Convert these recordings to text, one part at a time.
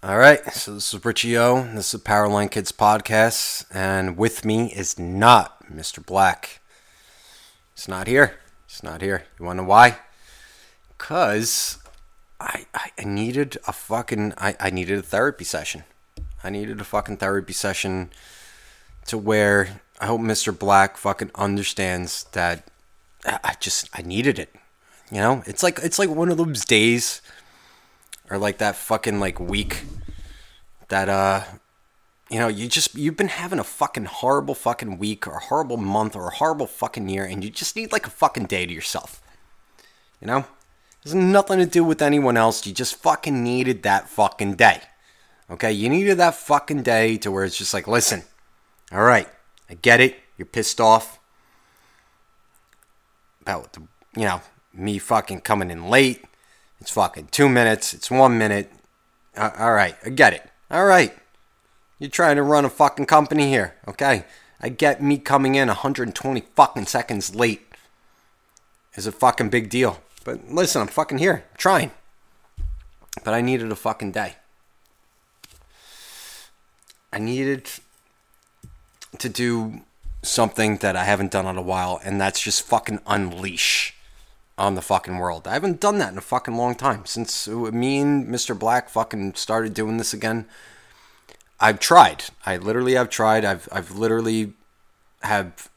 All right, so this is Richie O. This is Powerline Kids podcast, and with me is not Mr. Black. It's not here. It's not here. You want to know why? Cause I I needed a fucking I, I needed a therapy session. I needed a fucking therapy session to where I hope Mr. Black fucking understands that I, I just I needed it. You know, it's like it's like one of those days or like that fucking like week that uh you know you just you've been having a fucking horrible fucking week or a horrible month or a horrible fucking year and you just need like a fucking day to yourself. You know? Has nothing to do with anyone else. You just fucking needed that fucking day. Okay? You needed that fucking day to where it's just like listen all right i get it. You're pissed off about the you know me fucking coming in late it's fucking two minutes. It's one minute. All right, I get it. All right. You're trying to run a fucking company here, okay? I get me coming in 120 fucking seconds late is a fucking big deal. But listen, I'm fucking here. I'm trying. But I needed a fucking day. I needed to do something that I haven't done in a while, and that's just fucking unleash on the fucking world. I haven't done that in a fucking long time since me and Mr. Black fucking started doing this again. I've tried. I literally have tried. I've I've literally have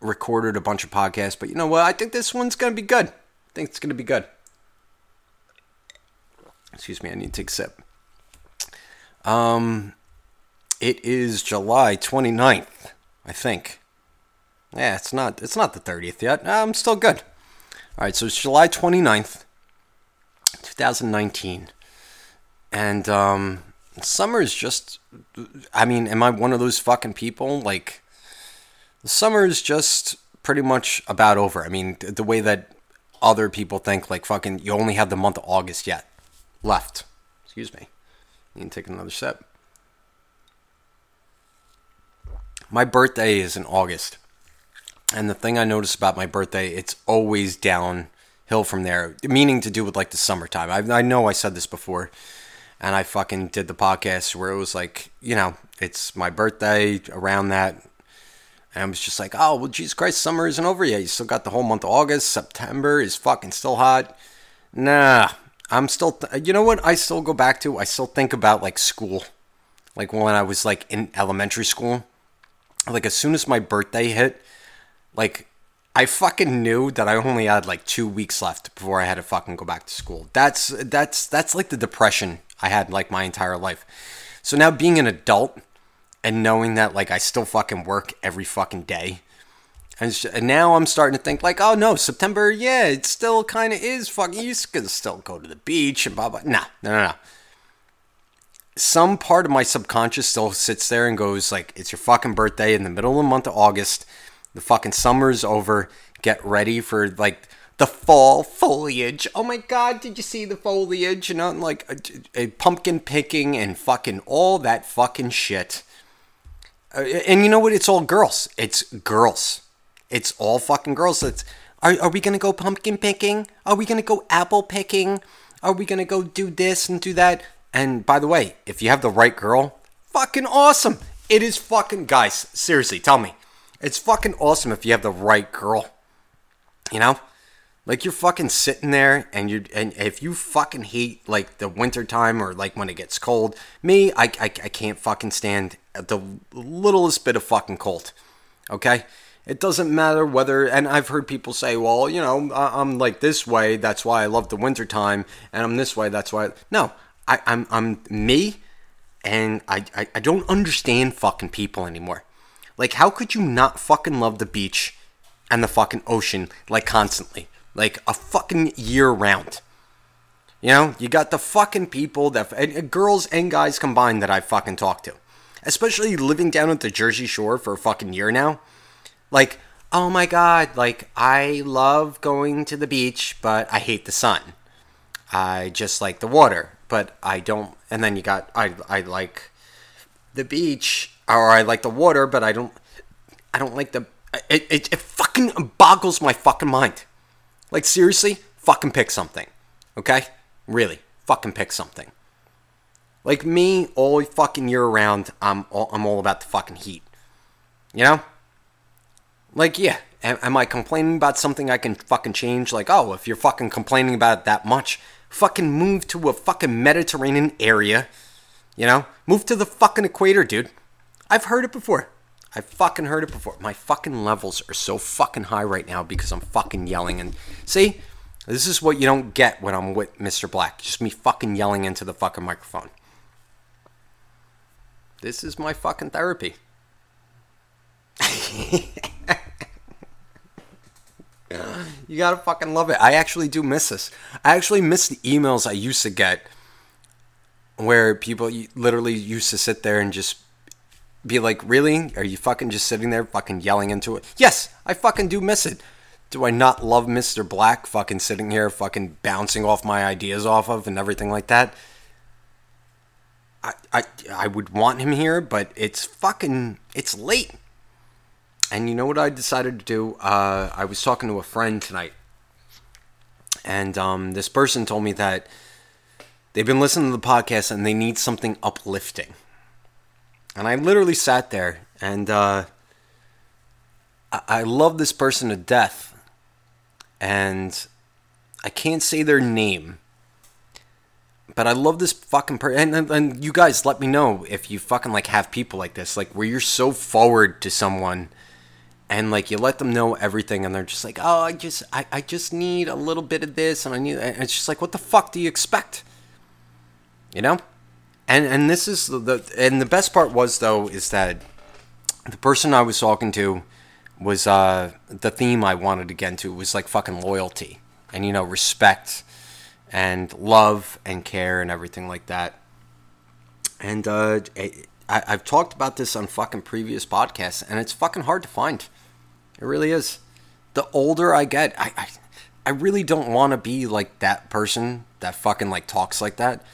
recorded a bunch of podcasts, but you know what? I think this one's gonna be good. I think it's gonna be good. Excuse me, I need to take a sip. Um it is July 29th, I think. Yeah, it's not it's not the 30th yet. I'm still good. All right, so it's July 29th, 2019. And um, summer is just, I mean, am I one of those fucking people? Like, summer is just pretty much about over. I mean, the way that other people think, like, fucking, you only have the month of August yet left. Excuse me. You can take another sip. My birthday is in August. And the thing I notice about my birthday, it's always downhill from there, meaning to do with like the summertime. I, I know I said this before, and I fucking did the podcast where it was like, you know, it's my birthday around that. And I was just like, oh, well, Jesus Christ, summer isn't over yet. You still got the whole month of August. September is fucking still hot. Nah, I'm still, th- you know what? I still go back to, I still think about like school. Like when I was like in elementary school. Like as soon as my birthday hit, like, I fucking knew that I only had like two weeks left before I had to fucking go back to school. That's that's that's like the depression I had like my entire life. So now being an adult and knowing that like I still fucking work every fucking day. And, and now I'm starting to think like, oh no, September, yeah, it still kind of is fucking. You can still go to the beach and blah blah. Nah, no, no, no. Some part of my subconscious still sits there and goes like, it's your fucking birthday in the middle of the month of August the fucking summer's over. Get ready for like the fall foliage. Oh my god, did you see the foliage? You know, like a, a pumpkin picking and fucking all that fucking shit. Uh, and you know what? It's all girls. It's girls. It's all fucking girls. It's are, are we gonna go pumpkin picking? Are we gonna go apple picking? Are we gonna go do this and do that? And by the way, if you have the right girl, fucking awesome. It is fucking guys. Seriously, tell me. It's fucking awesome if you have the right girl. You know? Like you're fucking sitting there and you and if you fucking hate like the winter time or like when it gets cold, me, I, I, I can't fucking stand the littlest bit of fucking cold. Okay? It doesn't matter whether, and I've heard people say, well, you know, I'm like this way, that's why I love the winter time, and I'm this way, that's why. No, I, I'm, I'm me, and I, I, I don't understand fucking people anymore. Like, how could you not fucking love the beach and the fucking ocean like constantly? Like a fucking year round. You know, you got the fucking people that and girls and guys combined that I fucking talk to. Especially living down at the Jersey Shore for a fucking year now. Like, oh my god, like I love going to the beach, but I hate the sun. I just like the water, but I don't and then you got I I like the beach or I like the water, but I don't. I don't like the. It, it, it fucking boggles my fucking mind. Like seriously, fucking pick something, okay? Really, fucking pick something. Like me, all fucking year round, I'm all, I'm all about the fucking heat. You know? Like, yeah, am, am I complaining about something I can fucking change? Like, oh, if you're fucking complaining about it that much, fucking move to a fucking Mediterranean area. You know? Move to the fucking equator, dude. I've heard it before. I've fucking heard it before. My fucking levels are so fucking high right now because I'm fucking yelling. And see, this is what you don't get when I'm with Mr. Black. Just me fucking yelling into the fucking microphone. This is my fucking therapy. you gotta fucking love it. I actually do miss this. I actually miss the emails I used to get where people literally used to sit there and just be like, really? Are you fucking just sitting there fucking yelling into it? Yes, I fucking do miss it. Do I not love Mr. Black fucking sitting here fucking bouncing off my ideas off of and everything like that? I, I, I would want him here, but it's fucking, it's late. And you know what I decided to do? Uh, I was talking to a friend tonight, and um, this person told me that they've been listening to the podcast and they need something uplifting. And I literally sat there and uh, I-, I love this person to death. And I can't say their name. But I love this fucking person. And, and you guys let me know if you fucking like have people like this, like where you're so forward to someone and like you let them know everything and they're just like oh i just i, I just need a little bit of this and i need and it's just like what the fuck do you expect you know and and this is the and the best part was though is that the person I was talking to was uh the theme I wanted to get into was like fucking loyalty and you know respect and love and care and everything like that. And uh, I, I've talked about this on fucking previous podcasts, and it's fucking hard to find. It really is. The older I get, I, I, I really don't want to be like that person that fucking like talks like that.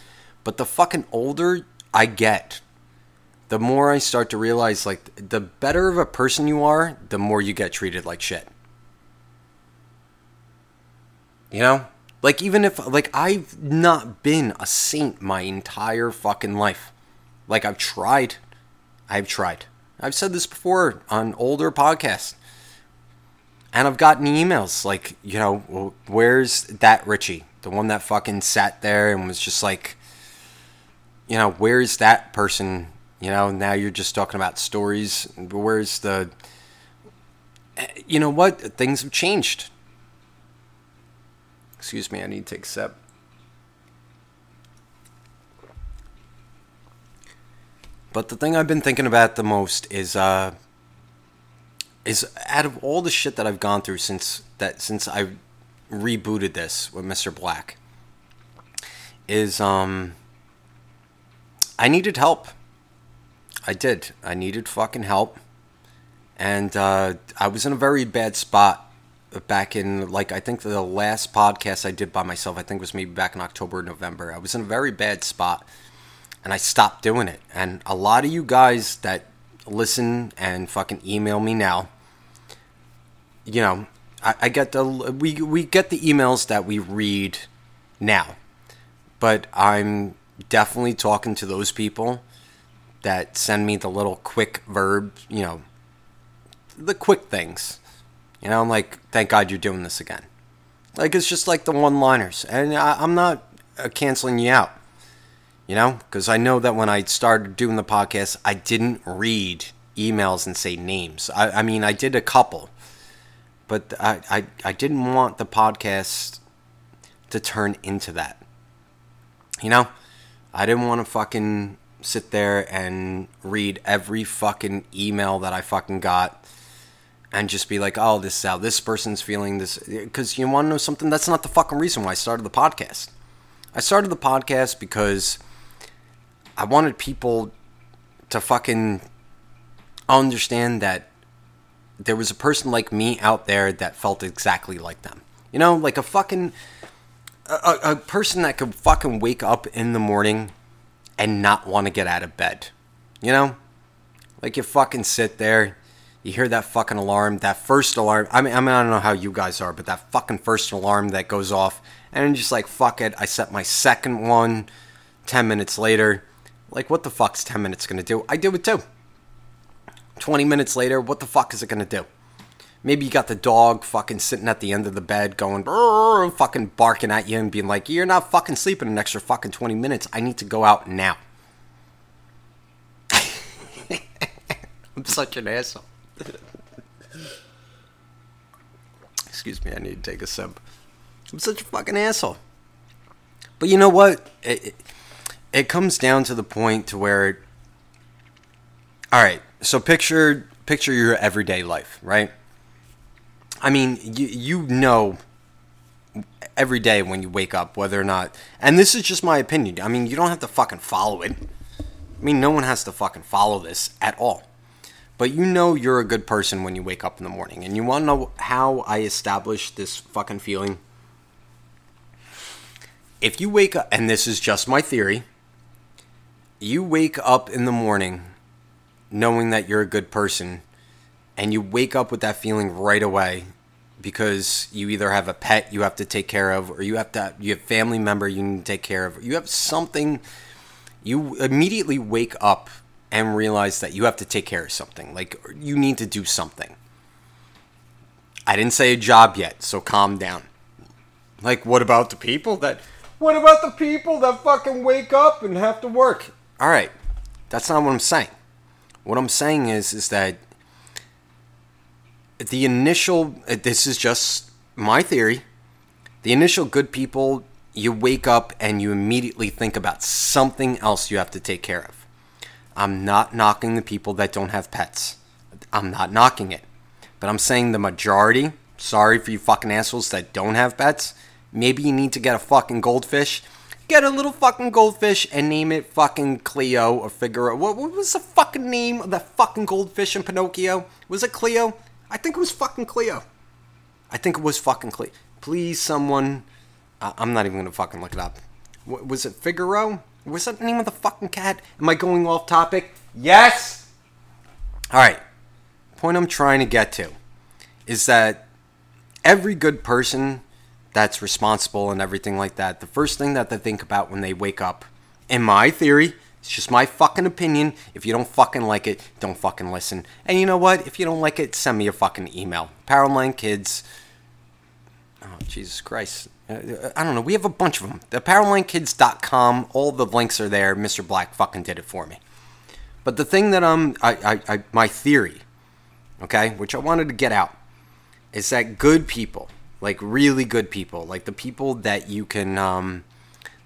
But the fucking older I get, the more I start to realize like the better of a person you are, the more you get treated like shit. You know? Like even if like I've not been a saint my entire fucking life. Like I've tried. I've tried. I've said this before on older podcasts. And I've gotten emails like, you know, where's that Richie? The one that fucking sat there and was just like you know, where's that person? You know, now you're just talking about stories. Where's the. You know what? Things have changed. Excuse me, I need to take a sip. But the thing I've been thinking about the most is uh is out of all the shit that I've gone through since that since I rebooted this with Mr. Black is um I needed help. I did. I needed fucking help. And uh, I was in a very bad spot back in, like, I think the last podcast I did by myself, I think was maybe back in October or November. I was in a very bad spot and I stopped doing it. And a lot of you guys that listen and fucking email me now, you know, I, I get the we we get the emails that we read now, but I'm definitely talking to those people that send me the little quick verb, you know, the quick things. You know, I'm like, thank God you're doing this again. Like, it's just like the one liners. And I, am not uh, canceling you out, you know, because I know that when I started doing the podcast, I didn't read emails and say names. I, I mean, I did a couple, but I, I, I didn't want the podcast to turn into that. You know? I didn't want to fucking sit there and read every fucking email that I fucking got and just be like, oh, this is how this person's feeling. This because you want to know something. That's not the fucking reason why I started the podcast. I started the podcast because I wanted people to fucking understand that there was a person like me out there that felt exactly like them. You know, like a fucking a, a person that could fucking wake up in the morning and not want to get out of bed. You know? Like you fucking sit there, you hear that fucking alarm, that first alarm. I mean, I mean, I don't know how you guys are, but that fucking first alarm that goes off, and I'm just like fuck it, I set my second one. Ten minutes later, Like, what the fuck's 10 minutes gonna do? I do it too. 20 minutes later, what the fuck is it gonna do? Maybe you got the dog fucking sitting at the end of the bed going, fucking barking at you and being like, you're not fucking sleeping an extra fucking 20 minutes. I need to go out now. I'm such an asshole. Excuse me, I need to take a sip. I'm such a fucking asshole. But you know what? It, it, it comes down to the point to where it, all right so picture picture your everyday life right i mean you you know every day when you wake up whether or not and this is just my opinion. I mean you don't have to fucking follow it. I mean no one has to fucking follow this at all. But you know you're a good person when you wake up in the morning and you want to know how i establish this fucking feeling? If you wake up and this is just my theory you wake up in the morning knowing that you're a good person and you wake up with that feeling right away because you either have a pet you have to take care of or you have to you have family member you need to take care of. You have something you immediately wake up and realize that you have to take care of something like you need to do something. I didn't say a job yet so calm down. Like what about the people that what about the people that fucking wake up and have to work? All right, that's not what I'm saying. What I'm saying is is that the initial uh, this is just my theory. The initial good people, you wake up and you immediately think about something else you have to take care of. I'm not knocking the people that don't have pets. I'm not knocking it. But I'm saying the majority, sorry for you fucking assholes that don't have pets, maybe you need to get a fucking goldfish get a little fucking goldfish and name it fucking Cleo or Figaro. What, what was the fucking name of that fucking goldfish in Pinocchio? Was it Cleo? I think it was fucking Cleo. I think it was fucking Cleo. Please, someone. Uh, I'm not even gonna fucking look it up. W- was it Figaro? Was that the name of the fucking cat? Am I going off topic? Yes! Alright. Point I'm trying to get to is that every good person that's responsible and everything like that, the first thing that they think about when they wake up, in my theory, it's just my fucking opinion. If you don't fucking like it, don't fucking listen. And you know what? If you don't like it, send me a fucking email. Powerline Kids. Oh, Jesus Christ. Uh, I don't know. We have a bunch of them. The PowerlineKids.com. All the links are there. Mr. Black fucking did it for me. But the thing that um, I, I, I my theory, okay, which I wanted to get out, is that good people like really good people, like the people that you can, um,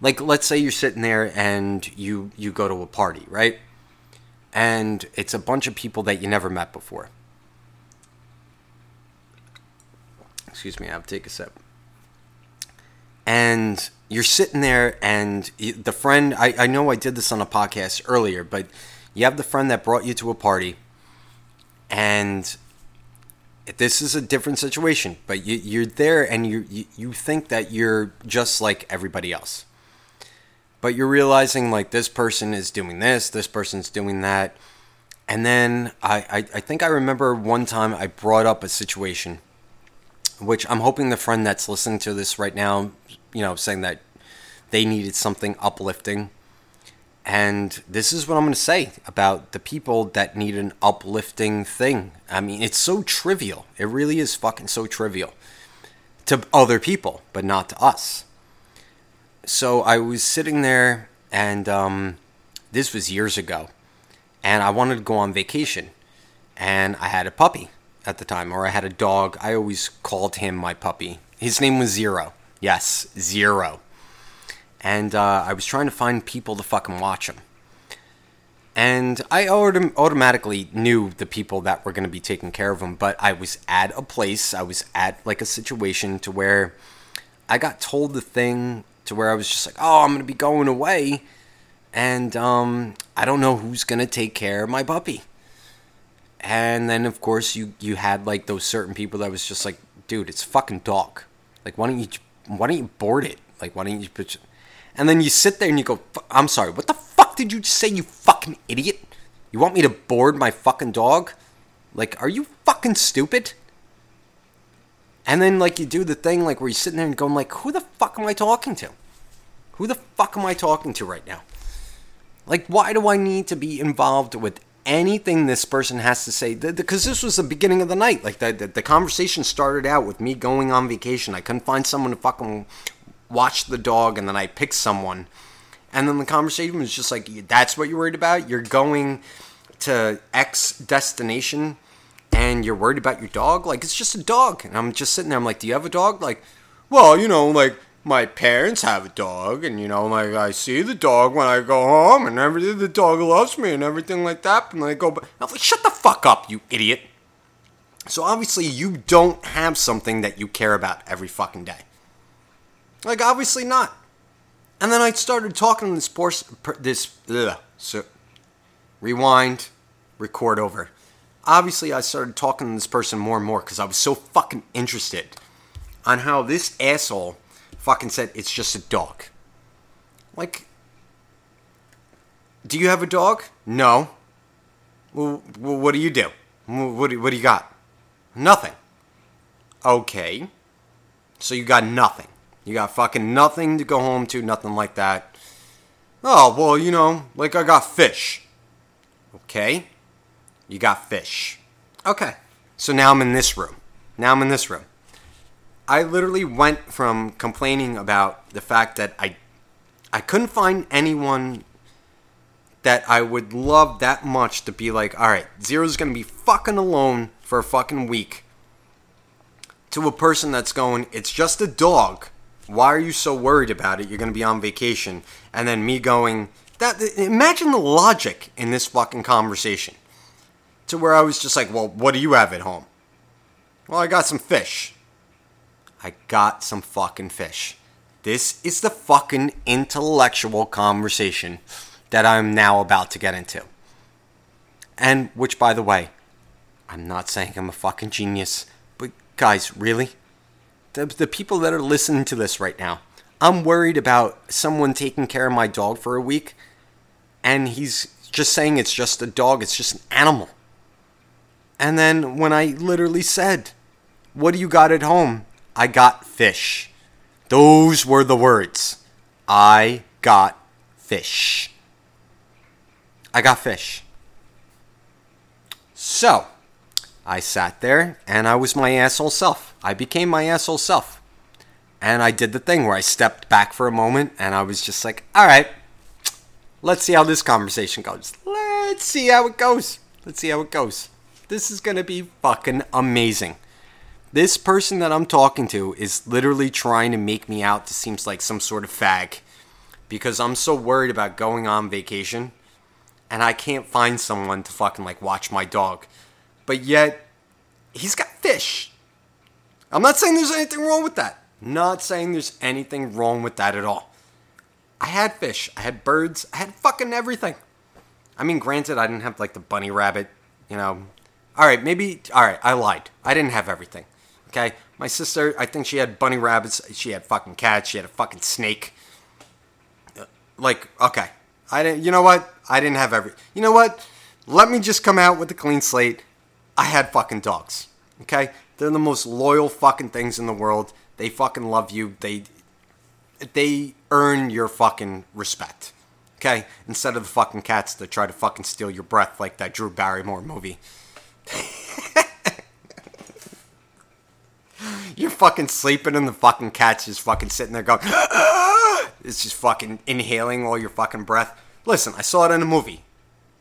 like let's say you're sitting there and you you go to a party, right? And it's a bunch of people that you never met before. Excuse me, I have to take a sip. And you're sitting there, and the friend, I, I know I did this on a podcast earlier, but you have the friend that brought you to a party, and this is a different situation, but you, you're there and you, you you think that you're just like everybody else. But you're realizing like this person is doing this, this person's doing that. And then I, I, I think I remember one time I brought up a situation which I'm hoping the friend that's listening to this right now, you know, saying that they needed something uplifting and this is what I'm going to say about the people that need an uplifting thing. I mean, it's so trivial. It really is fucking so trivial to other people, but not to us. So I was sitting there, and um, this was years ago, and I wanted to go on vacation. And I had a puppy at the time, or I had a dog. I always called him my puppy. His name was Zero. Yes, Zero and uh, I was trying to find people to fucking watch him. And I autom- automatically knew the people that were going to be taking care of him, but I was at a place, I was at like a situation to where I got told the thing to where I was just like, oh, I'm going to be going away, and um, I don't know who's going to take care of my puppy. And then, of course, you you had like those certain people that was just like, dude, it's fucking dog. Like, why don't you why don't you board it? Like, why don't you put and then you sit there and you go, I'm sorry, what the fuck did you say, you fucking idiot? You want me to board my fucking dog? Like, are you fucking stupid? And then, like, you do the thing, like, where you're sitting there and going, like, who the fuck am I talking to? Who the fuck am I talking to right now? Like, why do I need to be involved with anything this person has to say? Because this was the beginning of the night. Like, the, the, the conversation started out with me going on vacation. I couldn't find someone to fucking watch the dog, and then I picked someone. And then the conversation was just like, that's what you're worried about? You're going to X destination and you're worried about your dog? Like, it's just a dog. And I'm just sitting there, I'm like, do you have a dog? Like, well, you know, like, my parents have a dog, and you know, like I see the dog when I go home, and everything. The dog loves me and everything like that. And I go, but I'm like, shut the fuck up, you idiot. So obviously, you don't have something that you care about every fucking day. Like, obviously not. And then I started talking to this person, this, ugh, so, rewind, record over. Obviously, I started talking to this person more and more because I was so fucking interested on how this asshole fucking said it's just a dog. Like, do you have a dog? No. Well, what do you do? What do, what do you got? Nothing. Okay. So you got nothing. You got fucking nothing to go home to, nothing like that. Oh, well, you know, like I got fish. Okay. You got fish. Okay. So now I'm in this room. Now I'm in this room. I literally went from complaining about the fact that I I couldn't find anyone that I would love that much to be like, all right, Zero's gonna be fucking alone for a fucking week. To a person that's going, it's just a dog. Why are you so worried about it? You're gonna be on vacation. And then me going, that imagine the logic in this fucking conversation. To where I was just like, well, what do you have at home? Well, I got some fish. I got some fucking fish. This is the fucking intellectual conversation that I'm now about to get into. And which, by the way, I'm not saying I'm a fucking genius, but guys, really? The, the people that are listening to this right now, I'm worried about someone taking care of my dog for a week, and he's just saying it's just a dog, it's just an animal. And then when I literally said, What do you got at home? I got fish. Those were the words. I got fish. I got fish. So, I sat there and I was my asshole self. I became my asshole self. And I did the thing where I stepped back for a moment and I was just like, all right, let's see how this conversation goes. Let's see how it goes. Let's see how it goes. This is going to be fucking amazing. This person that I'm talking to is literally trying to make me out to seems like some sort of fag because I'm so worried about going on vacation and I can't find someone to fucking like watch my dog. But yet he's got fish. I'm not saying there's anything wrong with that. Not saying there's anything wrong with that at all. I had fish, I had birds, I had fucking everything. I mean, granted, I didn't have like the bunny rabbit, you know. All right, maybe, all right, I lied. I didn't have everything. Okay, my sister, I think she had bunny rabbits. She had fucking cats. She had a fucking snake. Like, okay, I didn't. You know what? I didn't have every. You know what? Let me just come out with a clean slate. I had fucking dogs. Okay, they're the most loyal fucking things in the world. They fucking love you. They they earn your fucking respect. Okay, instead of the fucking cats that try to fucking steal your breath like that Drew Barrymore movie. You're fucking sleeping and the fucking cat's just fucking sitting there going, it's just fucking inhaling all your fucking breath. Listen, I saw it in a movie.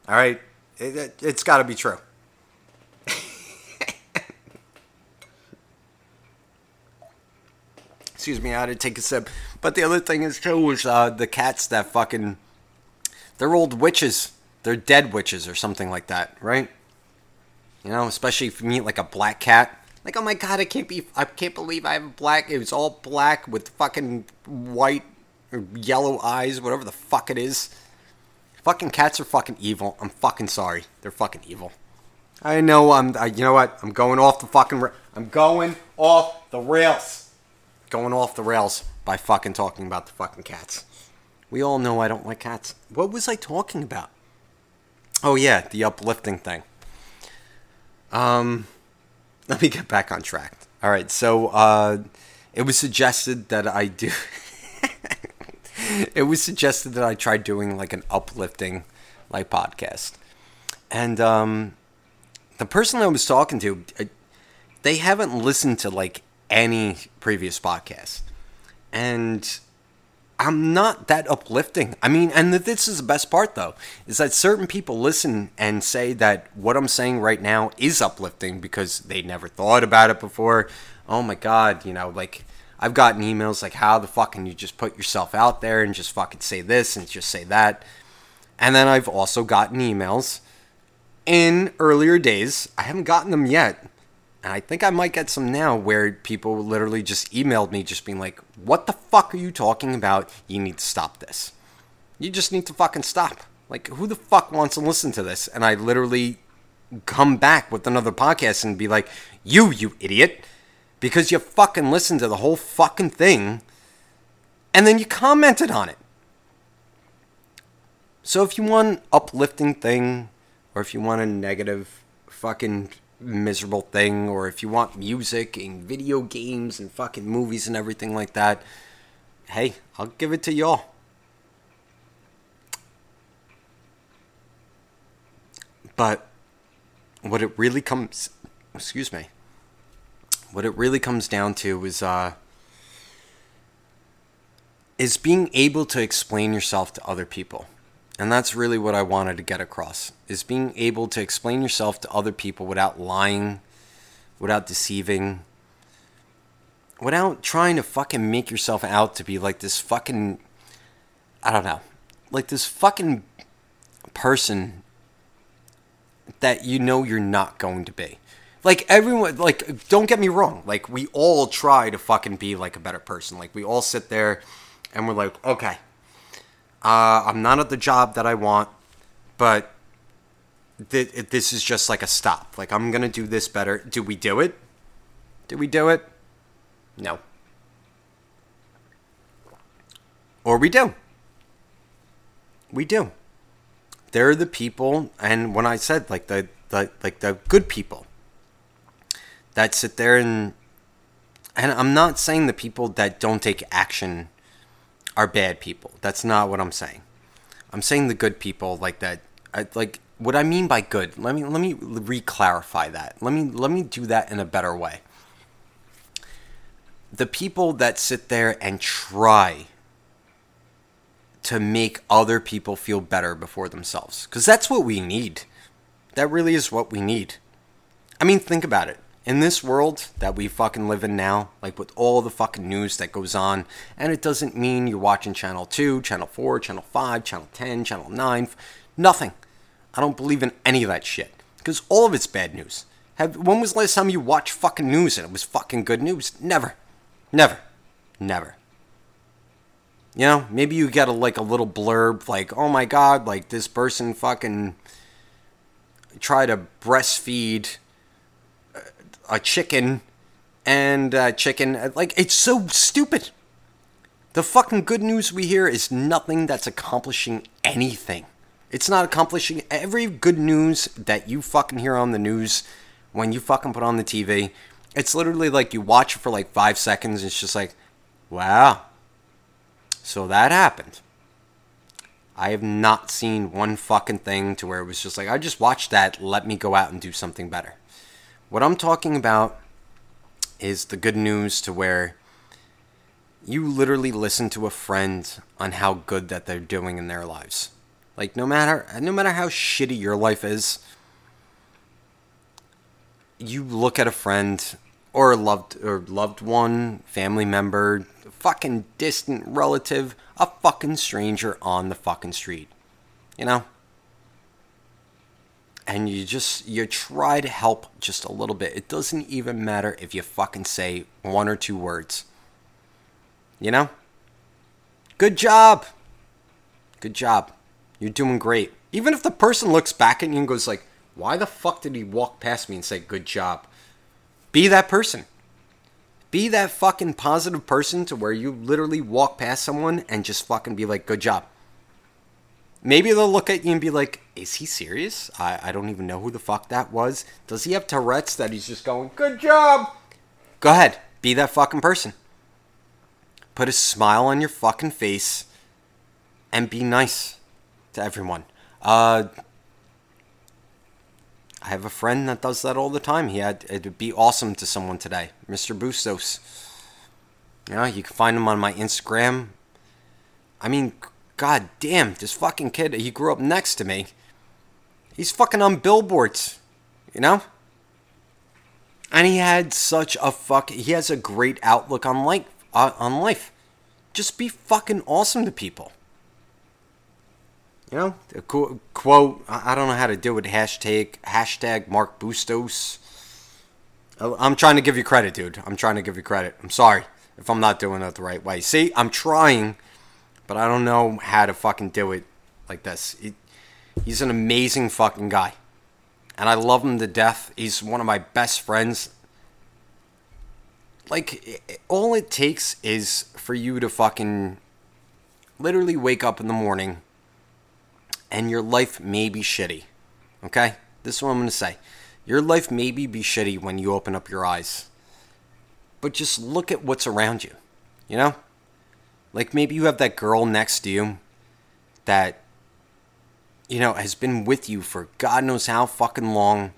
All right? It, it, it's got to be true. Excuse me, I had to take a sip. But the other thing is, too, is uh, the cats that fucking. They're old witches. They're dead witches or something like that, right? You know, especially if you meet like a black cat like, oh my god, I can't be, I can't believe I have a black. It was all black with fucking white or yellow eyes, whatever the fuck it is. Fucking cats are fucking evil. I'm fucking sorry. They're fucking evil. I know. I'm. I, you know what? I'm going off the fucking. I'm going off the rails. Going off the rails by fucking talking about the fucking cats. We all know I don't like cats. What was I talking about? Oh yeah, the uplifting thing. Um, let me get back on track. All right, so uh, it was suggested that I do. it was suggested that I try doing like an uplifting like podcast. And um the person I was talking to, they haven't listened to like any previous podcast. And I'm not that uplifting. I mean, and this is the best part though, is that certain people listen and say that what I'm saying right now is uplifting because they never thought about it before. Oh my god, you know, like I've gotten emails like how the fuck can you just put yourself out there and just fucking say this and just say that. And then I've also gotten emails in earlier days. I haven't gotten them yet and I think I might get some now where people literally just emailed me, just being like, What the fuck are you talking about? You need to stop this. You just need to fucking stop. Like, who the fuck wants to listen to this? And I literally come back with another podcast and be like, You, you idiot. Because you fucking listened to the whole fucking thing and then you commented on it. So if you want an uplifting thing or if you want a negative fucking miserable thing, or if you want music and video games and fucking movies and everything like that, hey, I'll give it to y'all. But what it really comes, excuse me, what it really comes down to is, uh, is being able to explain yourself to other people. And that's really what I wanted to get across is being able to explain yourself to other people without lying, without deceiving, without trying to fucking make yourself out to be like this fucking I don't know, like this fucking person that you know you're not going to be. Like everyone like don't get me wrong, like we all try to fucking be like a better person. Like we all sit there and we're like, "Okay, uh, I'm not at the job that I want, but th- this is just like a stop. Like, I'm going to do this better. Do we do it? Do we do it? No. Or we do. We do. They're the people, and when I said like the, the like the good people that sit there and and I'm not saying the people that don't take action are bad people. That's not what I'm saying. I'm saying the good people like that. I, like what I mean by good. Let me let me re-clarify that. Let me let me do that in a better way. The people that sit there and try to make other people feel better before themselves because that's what we need. That really is what we need. I mean, think about it in this world that we fucking live in now, like with all the fucking news that goes on, and it doesn't mean you're watching channel 2, channel 4, channel 5, channel 10, channel 9, nothing. I don't believe in any of that shit because all of it's bad news. Have, when was the last time you watched fucking news and it was fucking good news? Never. Never. Never. You know, maybe you get a like a little blurb like, "Oh my god, like this person fucking try to breastfeed a chicken and uh, chicken. Like, it's so stupid. The fucking good news we hear is nothing that's accomplishing anything. It's not accomplishing every good news that you fucking hear on the news when you fucking put on the TV. It's literally like you watch it for like five seconds. And it's just like, wow. So that happened. I have not seen one fucking thing to where it was just like, I just watched that. Let me go out and do something better. What I'm talking about is the good news to where you literally listen to a friend on how good that they're doing in their lives. Like no matter no matter how shitty your life is, you look at a friend or a loved or loved one, family member, fucking distant relative, a fucking stranger on the fucking street. You know? And you just you try to help just a little bit. It doesn't even matter if you fucking say one or two words. You know? Good job. Good job. You're doing great. Even if the person looks back at you and goes like, "Why the fuck did he walk past me and say good job?" Be that person. Be that fucking positive person to where you literally walk past someone and just fucking be like, "Good job." Maybe they'll look at you and be like, is he serious? I, I don't even know who the fuck that was. Does he have Tourette's that he's just going, good job? Go ahead, be that fucking person. Put a smile on your fucking face and be nice to everyone. Uh, I have a friend that does that all the time. He had it'd be awesome to someone today, Mr. Bustos. Know, you can find him on my Instagram. I mean, god damn, this fucking kid. He grew up next to me. He's fucking on billboards. You know. And he had such a fuck. He has a great outlook on life. Uh, on life, just be fucking awesome to people. You know, a qu- quote. I don't know how to do it. Hashtag hashtag Mark Bustos. I'm trying to give you credit, dude. I'm trying to give you credit. I'm sorry if I'm not doing it the right way. See, I'm trying, but I don't know how to fucking do it like this. It, he's an amazing fucking guy, and I love him to death. He's one of my best friends. Like, all it takes is for you to fucking literally wake up in the morning and your life may be shitty. Okay? This is what I'm going to say. Your life may be shitty when you open up your eyes. But just look at what's around you. You know? Like maybe you have that girl next to you that, you know, has been with you for God knows how fucking long,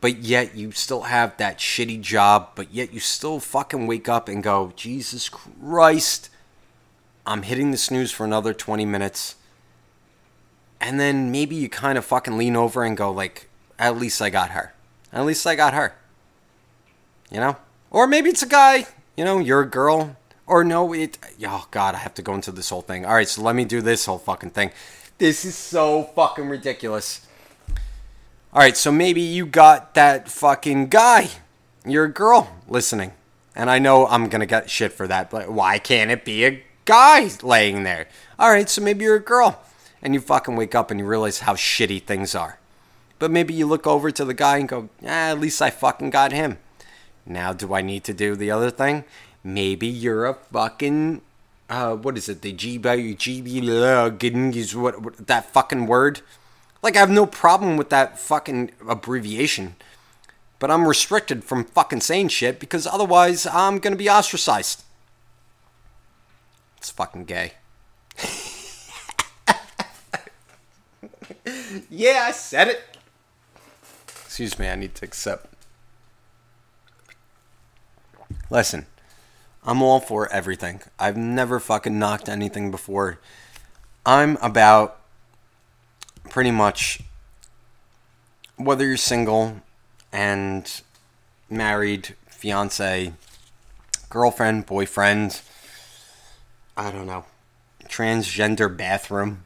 but yet you still have that shitty job, but yet you still fucking wake up and go, Jesus Christ, I'm hitting the snooze for another 20 minutes. And then maybe you kind of fucking lean over and go like at least i got her. At least i got her. You know? Or maybe it's a guy you know you're a girl or no it oh god i have to go into this whole thing. All right so let me do this whole fucking thing. This is so fucking ridiculous. All right so maybe you got that fucking guy. You're a girl listening. And i know i'm gonna get shit for that but why can't it be a guy laying there? All right so maybe you're a girl. And you fucking wake up and you realize how shitty things are. But maybe you look over to the guy and go, at least I fucking got him. Now, do I need to do the other thing? Maybe you're a fucking, uh, what is it? The GB, GB, is what, what, that fucking word? Like, I have no problem with that fucking abbreviation. But I'm restricted from fucking saying shit because otherwise I'm gonna be ostracized. It's fucking gay. yeah, I said it. Excuse me, I need to accept. Listen, I'm all for everything. I've never fucking knocked anything before. I'm about pretty much whether you're single and married, fiance, girlfriend, boyfriend, I don't know, transgender bathroom.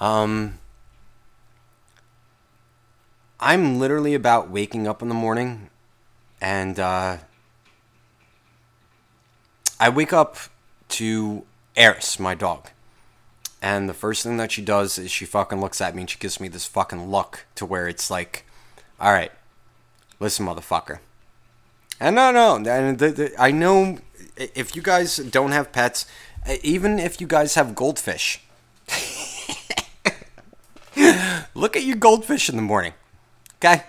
Um, I'm literally about waking up in the morning and uh, I wake up to Eris, my dog. And the first thing that she does is she fucking looks at me and she gives me this fucking look to where it's like, all right, listen, motherfucker. And no, no, and the, the, I know if you guys don't have pets, even if you guys have goldfish, Look at your goldfish in the morning. Okay?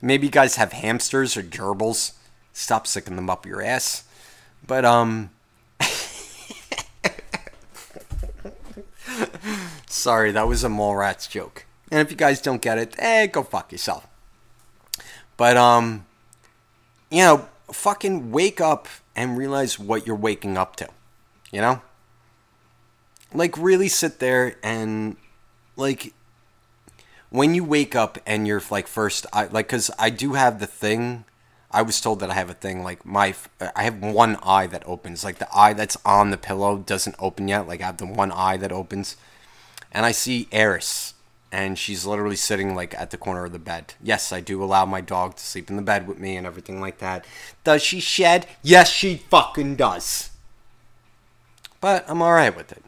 Maybe you guys have hamsters or gerbils. Stop sticking them up your ass. But, um. Sorry, that was a Mallrats joke. And if you guys don't get it, eh, go fuck yourself. But, um. You know, fucking wake up and realize what you're waking up to. You know? Like, really sit there and, like, when you wake up and you're like first I like cuz I do have the thing I was told that I have a thing like my I have one eye that opens like the eye that's on the pillow doesn't open yet like I have the one eye that opens and I see Eris and she's literally sitting like at the corner of the bed. Yes, I do allow my dog to sleep in the bed with me and everything like that. Does she shed? Yes, she fucking does. But I'm all right with it.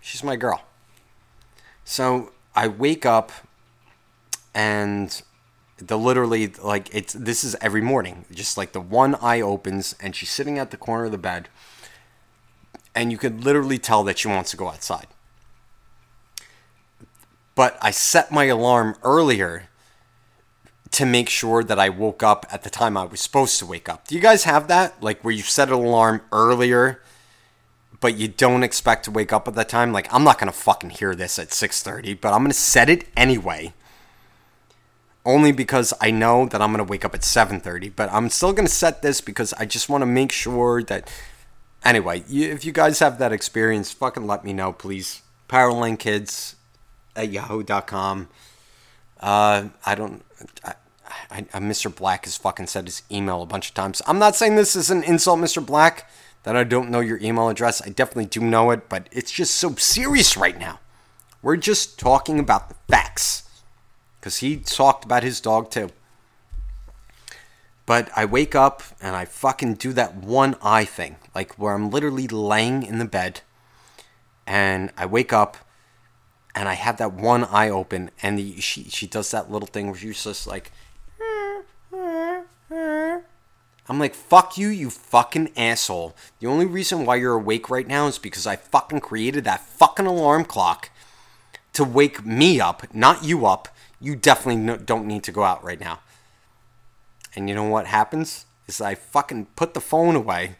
She's my girl. So I wake up and the literally like it's this is every morning just like the one eye opens and she's sitting at the corner of the bed and you could literally tell that she wants to go outside. But i set my alarm earlier to make sure that i woke up at the time i was supposed to wake up. Do you guys have that? Like where you set an alarm earlier but you don't expect to wake up at that time, like I'm not gonna fucking hear this at 6:30, but I'm gonna set it anyway. Only because I know that I'm gonna wake up at 7:30, but I'm still gonna set this because I just want to make sure that. Anyway, you, if you guys have that experience, fucking let me know, please. Powerline Kids at yahoo.com. Uh, I don't. I, I, I, Mr. Black has fucking said his email a bunch of times. I'm not saying this is an insult, Mr. Black, that I don't know your email address. I definitely do know it, but it's just so serious right now. We're just talking about the facts. Because he talked about his dog too. But I wake up and I fucking do that one eye thing. Like where I'm literally laying in the bed and I wake up and I have that one eye open, and the, she she does that little thing where she's just like, I'm like, fuck you, you fucking asshole. The only reason why you're awake right now is because I fucking created that fucking alarm clock to wake me up, not you up. You definitely don't need to go out right now. And you know what happens? Is I fucking put the phone away,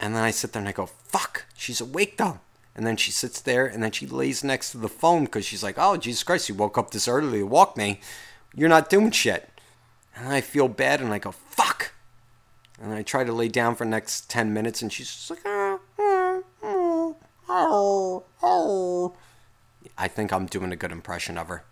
and then I sit there and I go, fuck, she's awake though. And then she sits there and then she lays next to the phone because she's like, oh, Jesus Christ, you woke up this early to walk me. You're not doing shit. And I feel bad and I go, fuck. And I try to lay down for the next 10 minutes and she's just like, oh, oh, oh. I think I'm doing a good impression of her.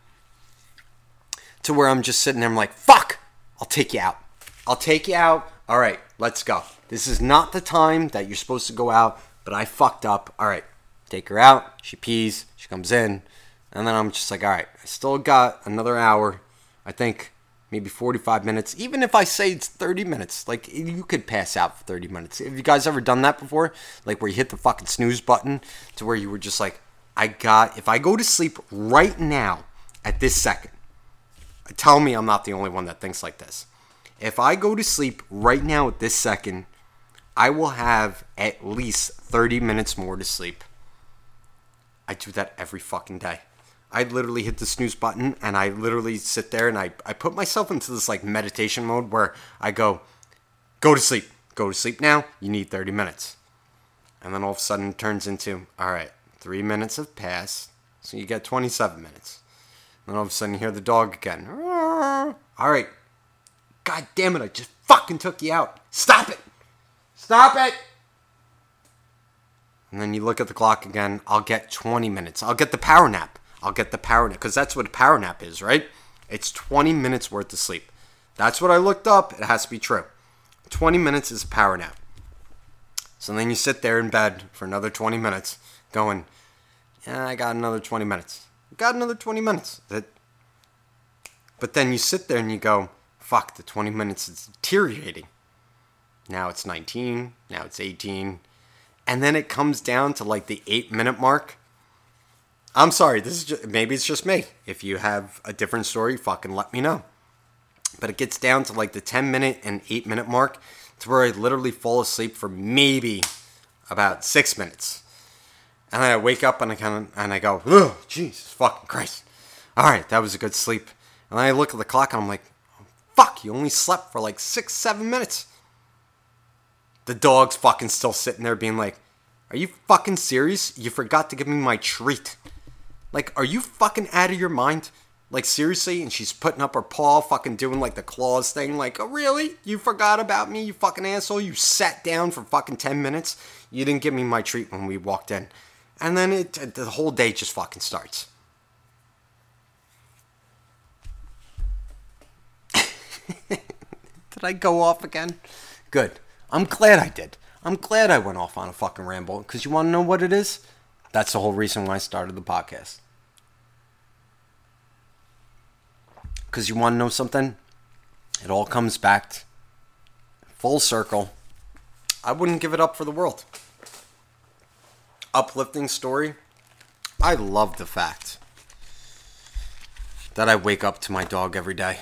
To where I'm just sitting there, I'm like, fuck, I'll take you out. I'll take you out. All right, let's go. This is not the time that you're supposed to go out, but I fucked up. All right, take her out. She pees. She comes in. And then I'm just like, all right, I still got another hour. I think maybe 45 minutes. Even if I say it's 30 minutes, like you could pass out for 30 minutes. Have you guys ever done that before? Like where you hit the fucking snooze button to where you were just like, I got, if I go to sleep right now at this second, tell me I'm not the only one that thinks like this. If I go to sleep right now at this second, I will have at least 30 minutes more to sleep. I do that every fucking day. I literally hit the snooze button and I literally sit there and I, I put myself into this like meditation mode where I go, go to sleep, go to sleep now, you need 30 minutes. And then all of a sudden it turns into, all right, three minutes have passed, so you get 27 minutes. And all of a sudden you hear the dog again. All right, god damn it, I just fucking took you out. Stop it! Stop it! And then you look at the clock again. I'll get 20 minutes. I'll get the power nap. I'll get the power nap because that's what a power nap is, right? It's 20 minutes worth of sleep. That's what I looked up. It has to be true. 20 minutes is a power nap. So then you sit there in bed for another 20 minutes going, yeah, I got another 20 minutes. Got another 20 minutes. That, but then you sit there and you go, fuck, the 20 minutes is deteriorating. Now it's 19, now it's 18, and then it comes down to like the eight minute mark. I'm sorry, this is just, maybe it's just me. If you have a different story, fucking let me know. But it gets down to like the 10 minute and 8 minute mark to where I literally fall asleep for maybe about 6 minutes. And I wake up and I kind of and I go, "Oh, Jesus fucking Christ." All right, that was a good sleep. And I look at the clock and I'm like, "Fuck, you only slept for like 6 7 minutes." The dog's fucking still sitting there being like, Are you fucking serious? You forgot to give me my treat. Like, are you fucking out of your mind? Like, seriously? And she's putting up her paw, fucking doing like the claws thing. Like, oh, really? You forgot about me, you fucking asshole? You sat down for fucking 10 minutes? You didn't give me my treat when we walked in. And then it, the whole day just fucking starts. Did I go off again? Good. I'm glad I did. I'm glad I went off on a fucking ramble because you want to know what it is? That's the whole reason why I started the podcast. Because you want to know something? It all comes back full circle. I wouldn't give it up for the world. Uplifting story. I love the fact that I wake up to my dog every day.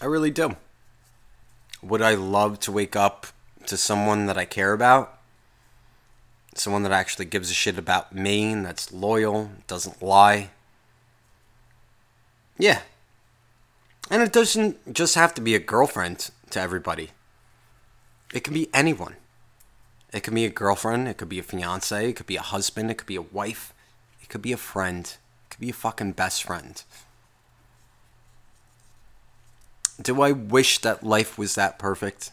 I really do. Would I love to wake up to someone that I care about? Someone that actually gives a shit about me and that's loyal, doesn't lie? Yeah. And it doesn't just have to be a girlfriend to everybody, it can be anyone. It could be a girlfriend, it could be a fiance, it could be a husband, it could be a wife, it could be a friend, it could be a fucking best friend. Do I wish that life was that perfect?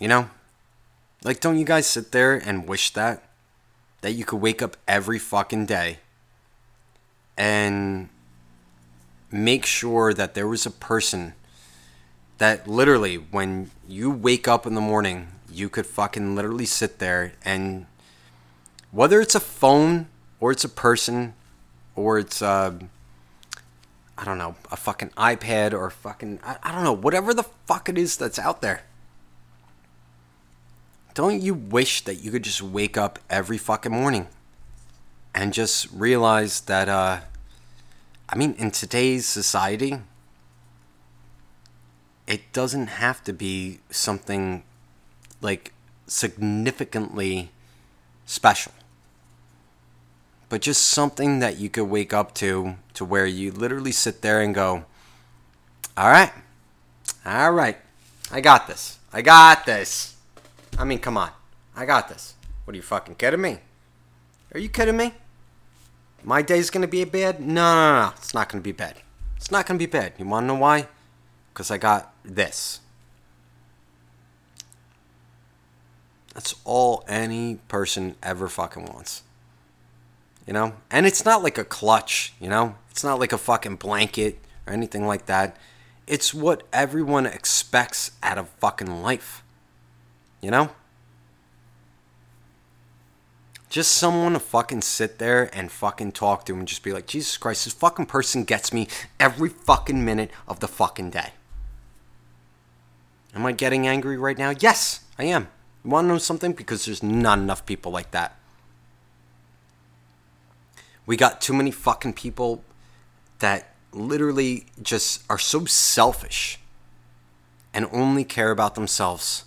You know? Like, don't you guys sit there and wish that? That you could wake up every fucking day and make sure that there was a person that literally, when you wake up in the morning, you could fucking literally sit there and whether it's a phone or it's a person or it's uh, I don't know a fucking iPad or fucking I, I don't know whatever the fuck it is that's out there. Don't you wish that you could just wake up every fucking morning and just realize that uh I mean in today's society it doesn't have to be something like significantly special. But just something that you could wake up to to where you literally sit there and go, "All right. All right. I got this. I got this." I mean, come on. I got this. What are you fucking kidding me? Are you kidding me? My day's gonna be bad? No, no, no. It's not gonna be bad. It's not gonna be bad. You wanna know why? Because I got this. That's all any person ever fucking wants. You know? And it's not like a clutch, you know? It's not like a fucking blanket or anything like that. It's what everyone expects out of fucking life. You know? Just someone to fucking sit there and fucking talk to and just be like, Jesus Christ, this fucking person gets me every fucking minute of the fucking day. Am I getting angry right now? Yes, I am. You want to know something? Because there's not enough people like that. We got too many fucking people that literally just are so selfish and only care about themselves.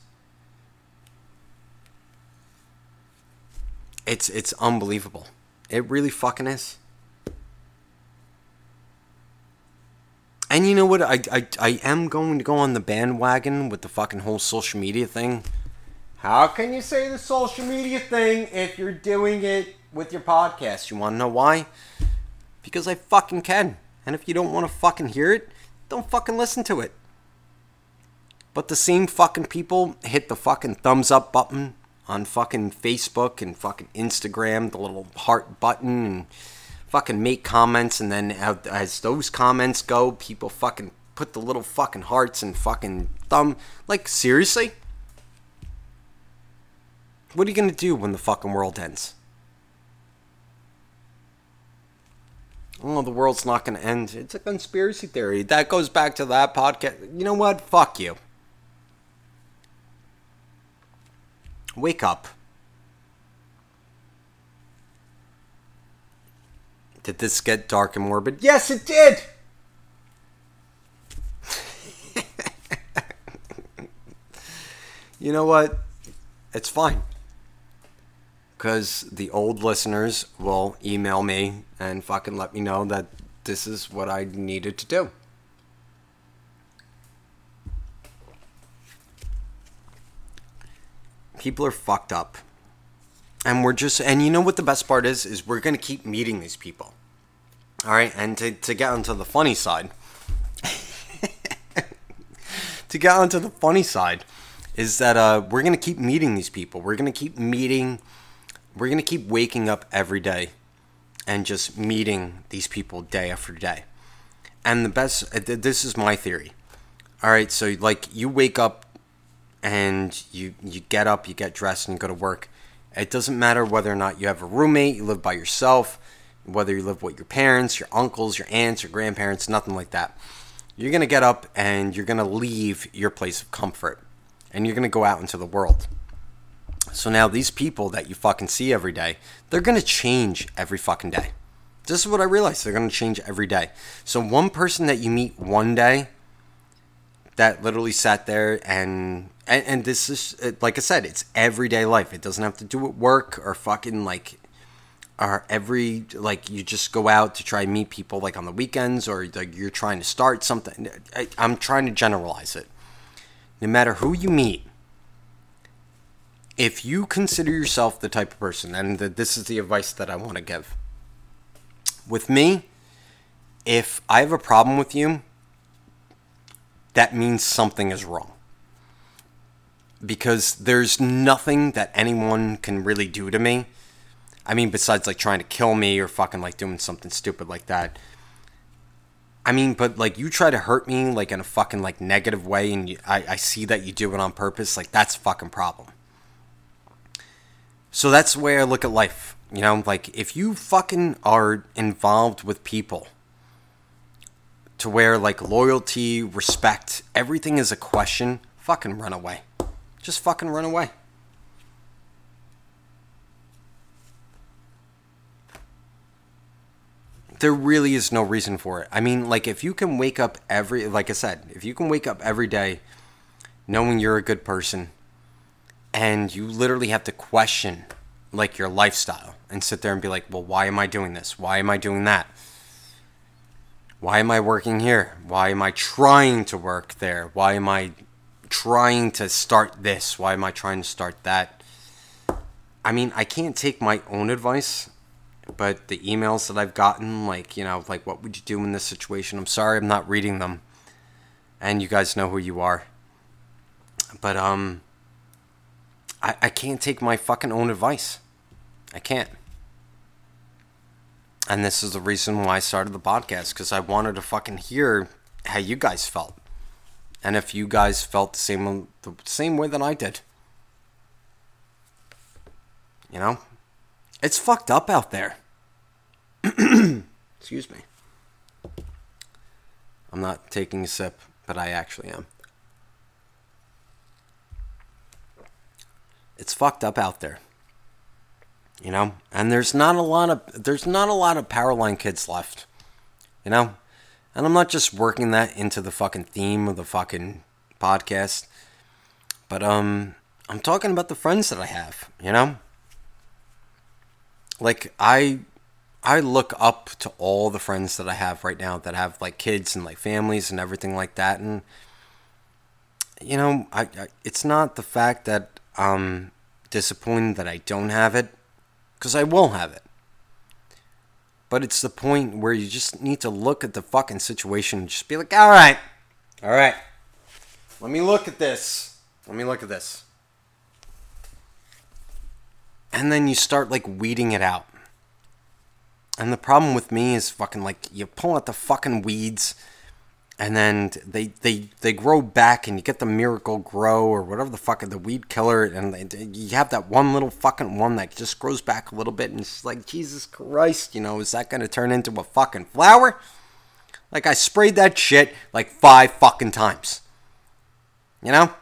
It's it's unbelievable. It really fucking is. And you know what? I, I, I am going to go on the bandwagon with the fucking whole social media thing. How can you say the social media thing if you're doing it with your podcast? You want to know why? Because I fucking can. And if you don't want to fucking hear it, don't fucking listen to it. But the same fucking people hit the fucking thumbs up button on fucking Facebook and fucking Instagram, the little heart button, and fucking make comments. And then as those comments go, people fucking put the little fucking hearts and fucking thumb. Like, seriously? What are you going to do when the fucking world ends? Oh, the world's not going to end. It's a conspiracy theory. That goes back to that podcast. You know what? Fuck you. Wake up. Did this get dark and morbid? Yes, it did! you know what? It's fine because the old listeners will email me and fucking let me know that this is what I needed to do. People are fucked up. And we're just, and you know what the best part is? Is we're going to keep meeting these people. All right. And to, to get onto the funny side, to get onto the funny side, is that uh, we're going to keep meeting these people. We're going to keep meeting we're going to keep waking up every day and just meeting these people day after day. And the best, uh, this is my theory. All right, so like you wake up and you you get up, you get dressed, and you go to work. It doesn't matter whether or not you have a roommate, you live by yourself, whether you live with your parents, your uncles, your aunts, your grandparents, nothing like that. You're gonna get up and you're gonna leave your place of comfort, and you're gonna go out into the world. So now these people that you fucking see every day, they're gonna change every fucking day. This is what I realized. They're gonna change every day. So one person that you meet one day that literally sat there and and, and this is like I said, it's everyday life. It doesn't have to do with work or fucking like or every like you just go out to try and meet people like on the weekends or like you're trying to start something. I, I'm trying to generalize it. No matter who you meet, if you consider yourself the type of person, and this is the advice that I want to give. With me, if I have a problem with you, that means something is wrong. Because there's nothing that anyone can really do to me. I mean, besides like trying to kill me or fucking like doing something stupid like that. I mean, but like you try to hurt me like in a fucking like negative way, and you, I, I see that you do it on purpose. Like that's a fucking problem. So that's the way I look at life. You know, like if you fucking are involved with people to where like loyalty, respect, everything is a question, fucking run away. Just fucking run away. There really is no reason for it. I mean, like if you can wake up every like I said, if you can wake up every day knowing you're a good person and you literally have to question like your lifestyle and sit there and be like, well, why am I doing this? Why am I doing that? Why am I working here? Why am I trying to work there? Why am I trying to start this? Why am I trying to start that? I mean, I can't take my own advice, but the emails that I've gotten, like, you know, like, what would you do in this situation? I'm sorry I'm not reading them. And you guys know who you are. But, um, I, I can't take my fucking own advice. I can't. And this is the reason why I started the podcast because I wanted to fucking hear how you guys felt. And if you guys felt the same the same way that I did. You know? It's fucked up out there. Excuse me. I'm not taking a sip, but I actually am. It's fucked up out there. You know, and there's not a lot of there's not a lot of Powerline kids left. You know, and I'm not just working that into the fucking theme of the fucking podcast, but um, I'm talking about the friends that I have. You know, like I I look up to all the friends that I have right now that have like kids and like families and everything like that, and you know, I, I it's not the fact that I'm disappointed that I don't have it, because I will have it. But it's the point where you just need to look at the fucking situation and just be like, all right, all right, let me look at this. Let me look at this. And then you start like weeding it out. And the problem with me is fucking like you pull out the fucking weeds and then they they they grow back and you get the Miracle-Gro or whatever the fuck the weed killer and you have that one little fucking one that just grows back a little bit and it's like jesus christ you know is that going to turn into a fucking flower like i sprayed that shit like five fucking times you know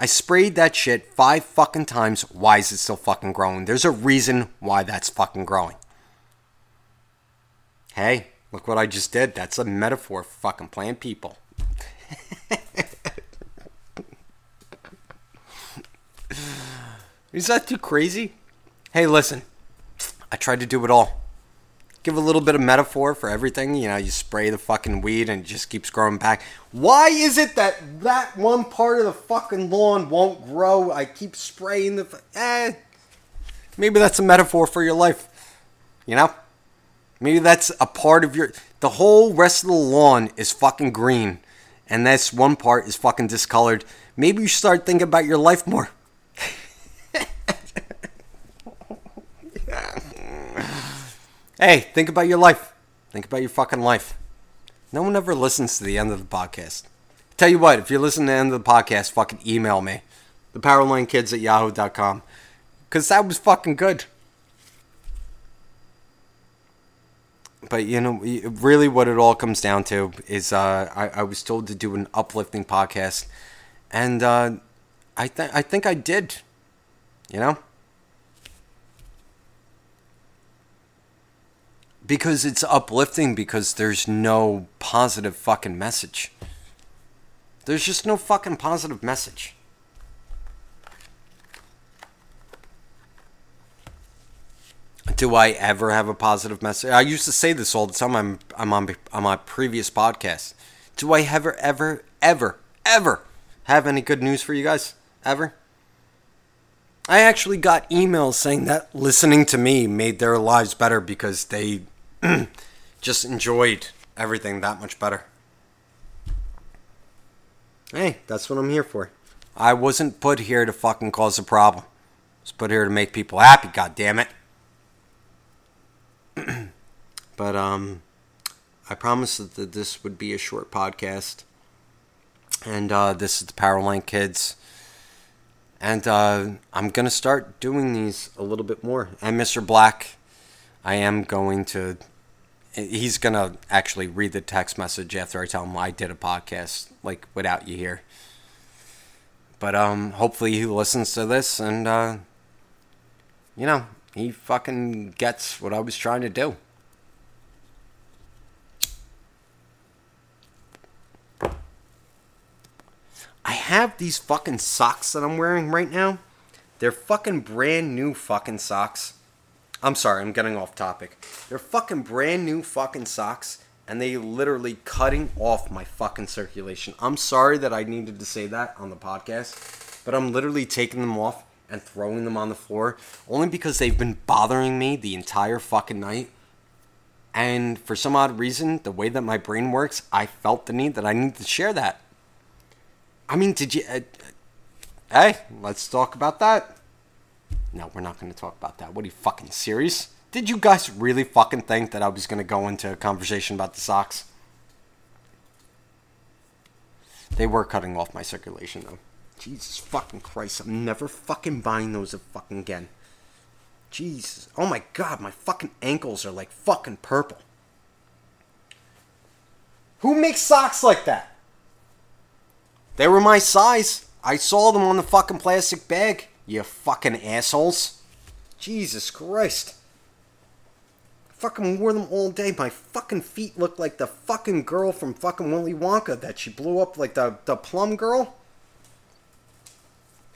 I sprayed that shit five fucking times. Why is it still fucking growing? There's a reason why that's fucking growing. Hey, Look what I just did. That's a metaphor for fucking plant people. Is that too crazy? Hey, listen. I tried to do it all. Give a little bit of metaphor for everything. You know, you spray the fucking weed and it just keeps growing back. Why is it that that one part of the fucking lawn won't grow? I keep spraying the. Eh. Maybe that's a metaphor for your life. You know? Maybe that's a part of your. The whole rest of the lawn is fucking green, and this one part is fucking discolored. Maybe you start thinking about your life more. hey, think about your life. Think about your fucking life. No one ever listens to the end of the podcast. Tell you what, if you listen to the end of the podcast, fucking email me. ThePowerlineKids at yahoo.com. Because that was fucking good. But you know, really, what it all comes down to is uh, I, I was told to do an uplifting podcast, and uh, I I think I did. You know, because it's uplifting because there's no positive fucking message. There's just no fucking positive message. Do I ever have a positive message? I used to say this all the time. I'm I'm on on my previous podcast. Do I ever ever ever ever have any good news for you guys? Ever? I actually got emails saying that listening to me made their lives better because they just enjoyed everything that much better. Hey, that's what I'm here for. I wasn't put here to fucking cause a problem. I was put here to make people happy, god damn it. but um I promised that this would be a short podcast. And uh, this is the Powerline Kids. And uh, I'm going to start doing these a little bit more. And Mr. Black, I am going to. He's going to actually read the text message after I tell him I did a podcast, like without you here. But um, hopefully he listens to this and, uh, you know, he fucking gets what I was trying to do. I have these fucking socks that I'm wearing right now. They're fucking brand new fucking socks. I'm sorry, I'm getting off topic. They're fucking brand new fucking socks and they literally cutting off my fucking circulation. I'm sorry that I needed to say that on the podcast, but I'm literally taking them off and throwing them on the floor only because they've been bothering me the entire fucking night. And for some odd reason, the way that my brain works, I felt the need that I need to share that. I mean, did you? Uh, hey, let's talk about that. No, we're not going to talk about that. What are you fucking serious? Did you guys really fucking think that I was going to go into a conversation about the socks? They were cutting off my circulation though. Jesus fucking Christ, I'm never fucking buying those fucking again. Jesus. Oh my god, my fucking ankles are like fucking purple. Who makes socks like that? They were my size. I saw them on the fucking plastic bag. You fucking assholes. Jesus Christ. Fucking wore them all day. My fucking feet look like the fucking girl from fucking Willy Wonka that she blew up like the, the plum girl.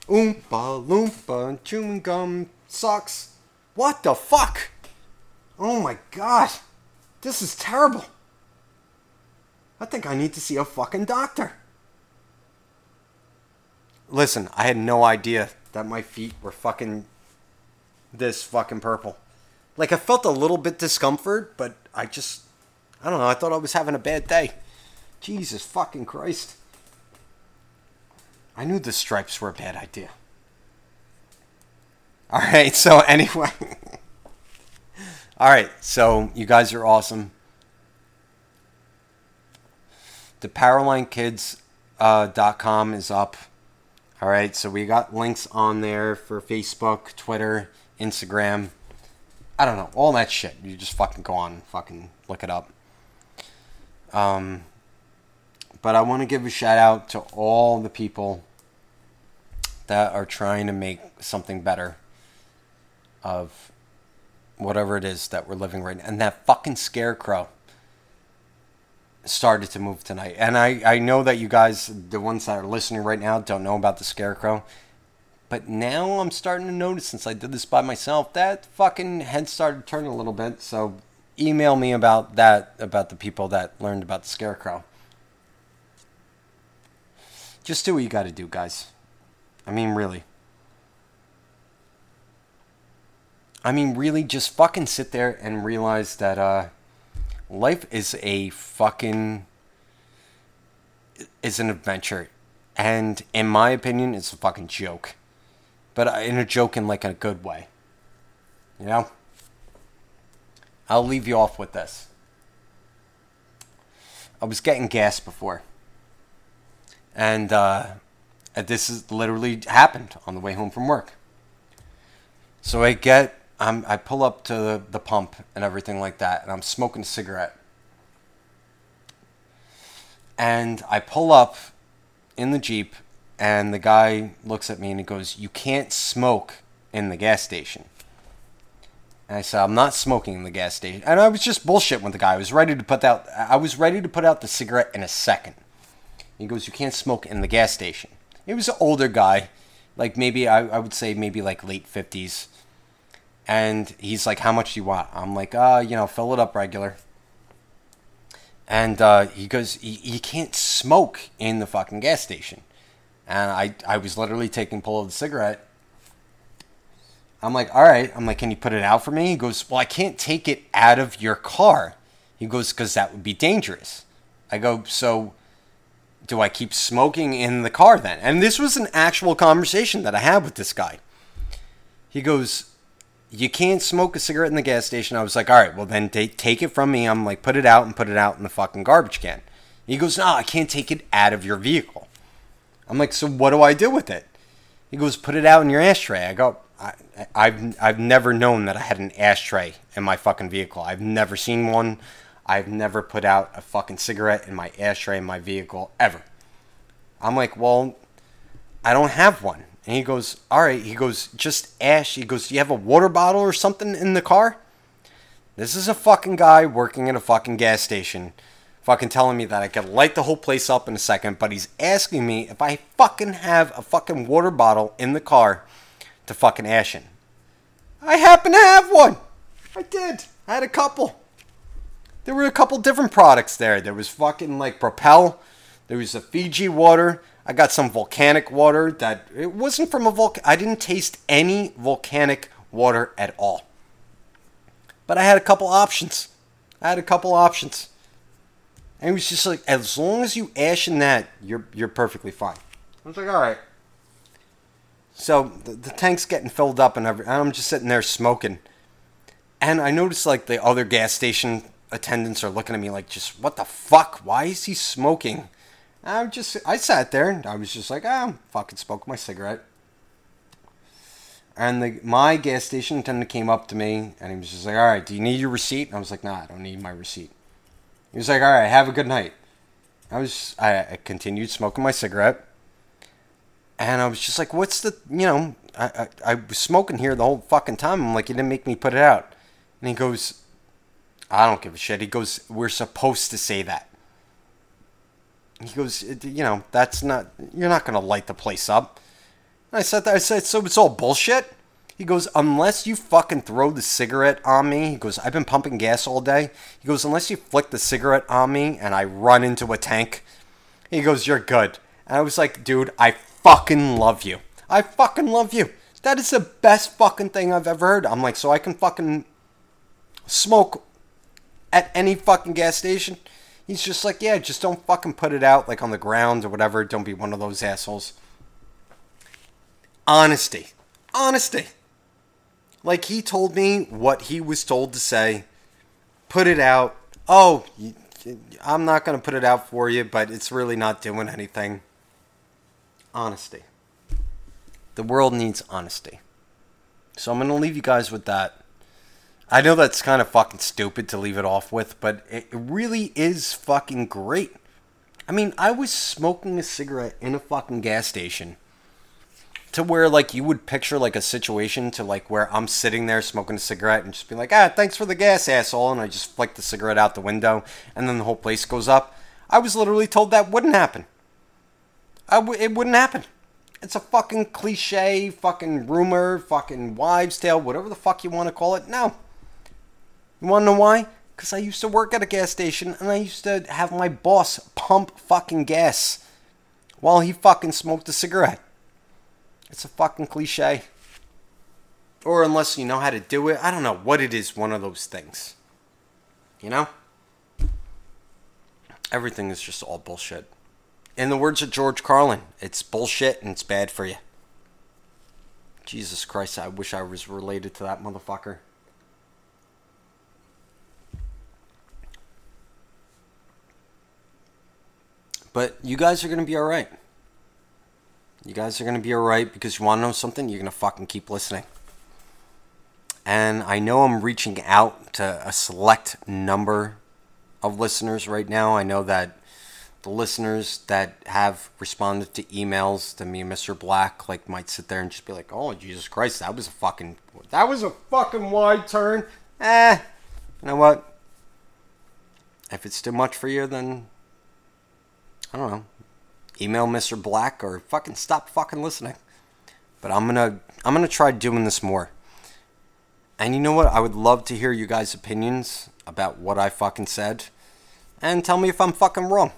Oompa loompa chewing gum sucks. What the fuck? Oh my god. This is terrible. I think I need to see a fucking doctor. Listen, I had no idea that my feet were fucking this fucking purple. Like I felt a little bit discomfort, but I just I don't know, I thought I was having a bad day. Jesus fucking Christ. I knew the stripes were a bad idea. Alright, so anyway. Alright, so you guys are awesome. The PowerlineKids.com uh, is up. All right, so we got links on there for Facebook, Twitter, Instagram. I don't know, all that shit. You just fucking go on, fucking look it up. Um, but I want to give a shout out to all the people that are trying to make something better of whatever it is that we're living right now. And that fucking scarecrow started to move tonight. And I, I know that you guys, the ones that are listening right now, don't know about the Scarecrow. But now I'm starting to notice since I did this by myself that fucking head started turning a little bit. So email me about that, about the people that learned about the Scarecrow. Just do what you gotta do, guys. I mean, really. I mean, really, just fucking sit there and realize that, uh, life is a fucking is an adventure. And in my opinion it's a fucking joke. But in a joke in like a good way. You know? I'll leave you off with this. I was getting gas before and uh, this is literally happened on the way home from work so i get I'm, I pull up to the, the pump and everything like that, and I'm smoking a cigarette. And I pull up in the Jeep, and the guy looks at me and he goes, You can't smoke in the gas station. And I said, I'm not smoking in the gas station. And I was just bullshitting with the guy. I was ready to put out I was ready to put out the cigarette in a second. He goes, You can't smoke in the gas station. He was an older guy, like maybe I, I would say maybe like late fifties and he's like, "How much do you want?" I'm like, "Uh, you know, fill it up regular." And uh, he goes, "You can't smoke in the fucking gas station." And I, I was literally taking pull of the cigarette, I'm like, all right. I'm like, can you put it out for me? He goes, well, I can't take it out of your car. He goes, because that would be dangerous. I go, so do I keep smoking in the car then? And this was an actual conversation that I had with this guy. He goes, you can't smoke a cigarette in the gas station. I was like, all right, well then take take it from me. I'm like, put it out and put it out in the fucking garbage can. He goes, no, I can't take it out of your vehicle. I'm like, so what do I do with it? He goes, put it out in your ashtray. I go, I, I've I've never known that I had an ashtray in my fucking vehicle. I've never seen one. I've never put out a fucking cigarette in my ashtray in my vehicle ever. I'm like, well, I don't have one. And he goes, all right. He goes, just ash. He goes, do you have a water bottle or something in the car? This is a fucking guy working at a fucking gas station, fucking telling me that I could light the whole place up in a second, but he's asking me if I fucking have a fucking water bottle in the car to fucking ash in. I happen to have one. I did. I had a couple. There were a couple different products there. There was fucking like Propel. There was a Fiji water. I got some volcanic water that it wasn't from a volcano. I didn't taste any volcanic water at all. But I had a couple options. I had a couple options. And it was just like, as long as you ash in that, you're you're perfectly fine. I was like, all right. So the, the tank's getting filled up, and, every, and I'm just sitting there smoking. And I noticed like the other gas station attendants are looking at me like, just what the fuck? Why is he smoking? I'm just I sat there and I was just like, ah, I'm fucking smoking my cigarette. And the my gas station attendant came up to me and he was just like, All right, do you need your receipt? And I was like, Nah, I don't need my receipt. He was like, All right, have a good night. I was I, I continued smoking my cigarette. And I was just like, What's the you know, I, I, I was smoking here the whole fucking time. I'm like, you didn't make me put it out. And he goes, I don't give a shit. He goes, We're supposed to say that. He goes, you know, that's not, you're not going to light the place up. And I said that, I said, so it's all bullshit? He goes, unless you fucking throw the cigarette on me, he goes, I've been pumping gas all day. He goes, unless you flick the cigarette on me and I run into a tank, he goes, you're good. And I was like, dude, I fucking love you. I fucking love you. That is the best fucking thing I've ever heard. I'm like, so I can fucking smoke at any fucking gas station. He's just like, yeah, just don't fucking put it out like on the ground or whatever. Don't be one of those assholes. Honesty. Honesty. Like he told me what he was told to say. Put it out. Oh, I'm not going to put it out for you, but it's really not doing anything. Honesty. The world needs honesty. So I'm going to leave you guys with that. I know that's kind of fucking stupid to leave it off with, but it really is fucking great. I mean, I was smoking a cigarette in a fucking gas station to where like you would picture like a situation to like where I'm sitting there smoking a cigarette and just be like, ah, thanks for the gas, asshole, and I just flick the cigarette out the window and then the whole place goes up. I was literally told that wouldn't happen. I w- it wouldn't happen. It's a fucking cliche, fucking rumor, fucking wives' tale, whatever the fuck you want to call it. No, you want to know why? Because I used to work at a gas station and I used to have my boss pump fucking gas while he fucking smoked a cigarette. It's a fucking cliche. Or unless you know how to do it. I don't know what it is, one of those things. You know? Everything is just all bullshit. In the words of George Carlin, it's bullshit and it's bad for you. Jesus Christ, I wish I was related to that motherfucker. But you guys are going to be alright. You guys are going to be alright because you want to know something? You're going to fucking keep listening. And I know I'm reaching out to a select number of listeners right now. I know that the listeners that have responded to emails to me and Mr. Black like might sit there and just be like, "Oh Jesus Christ, that was a fucking that was a fucking wide turn." Eh, you know what? If it's too much for you, then I don't know, email Mr. Black or fucking stop fucking listening. But I'm gonna I'm gonna try doing this more. And you know what? I would love to hear you guys' opinions about what I fucking said. And tell me if I'm fucking wrong.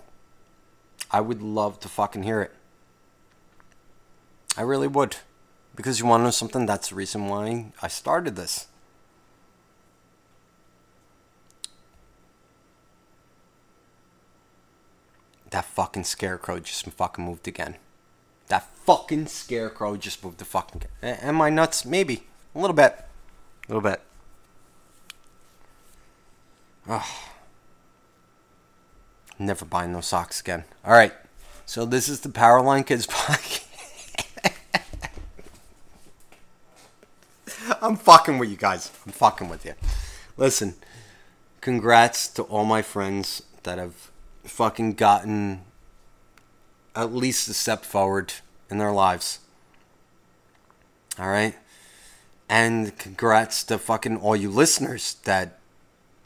I would love to fucking hear it. I really would. Because you want to know something? That's the reason why I started this. That fucking scarecrow just fucking moved again. That fucking scarecrow just moved the fucking. Am I nuts? Maybe. A little bit. A little bit. Oh. Never buying those socks again. All right. So this is the Powerline Kids podcast. I'm fucking with you guys. I'm fucking with you. Listen, congrats to all my friends that have fucking gotten at least a step forward in their lives. All right? And congrats to fucking all you listeners that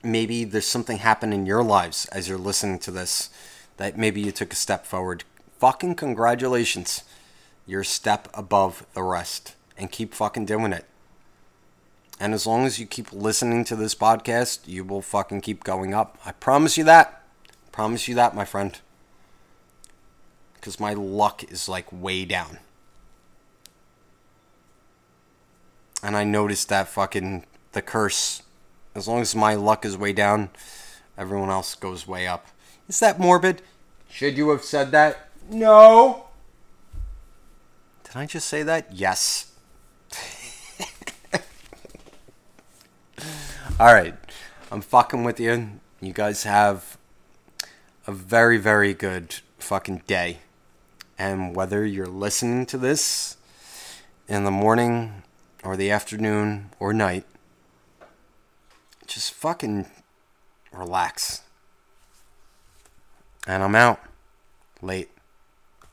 maybe there's something happening in your lives as you're listening to this that maybe you took a step forward. Fucking congratulations. You're a step above the rest and keep fucking doing it. And as long as you keep listening to this podcast, you will fucking keep going up. I promise you that. Promise you that, my friend. Because my luck is like way down. And I noticed that fucking the curse. As long as my luck is way down, everyone else goes way up. Is that morbid? Should you have said that? No. Did I just say that? Yes. All right. I'm fucking with you. You guys have a very, very good fucking day. And whether you're listening to this in the morning or the afternoon or night, just fucking relax. And I'm out. Late.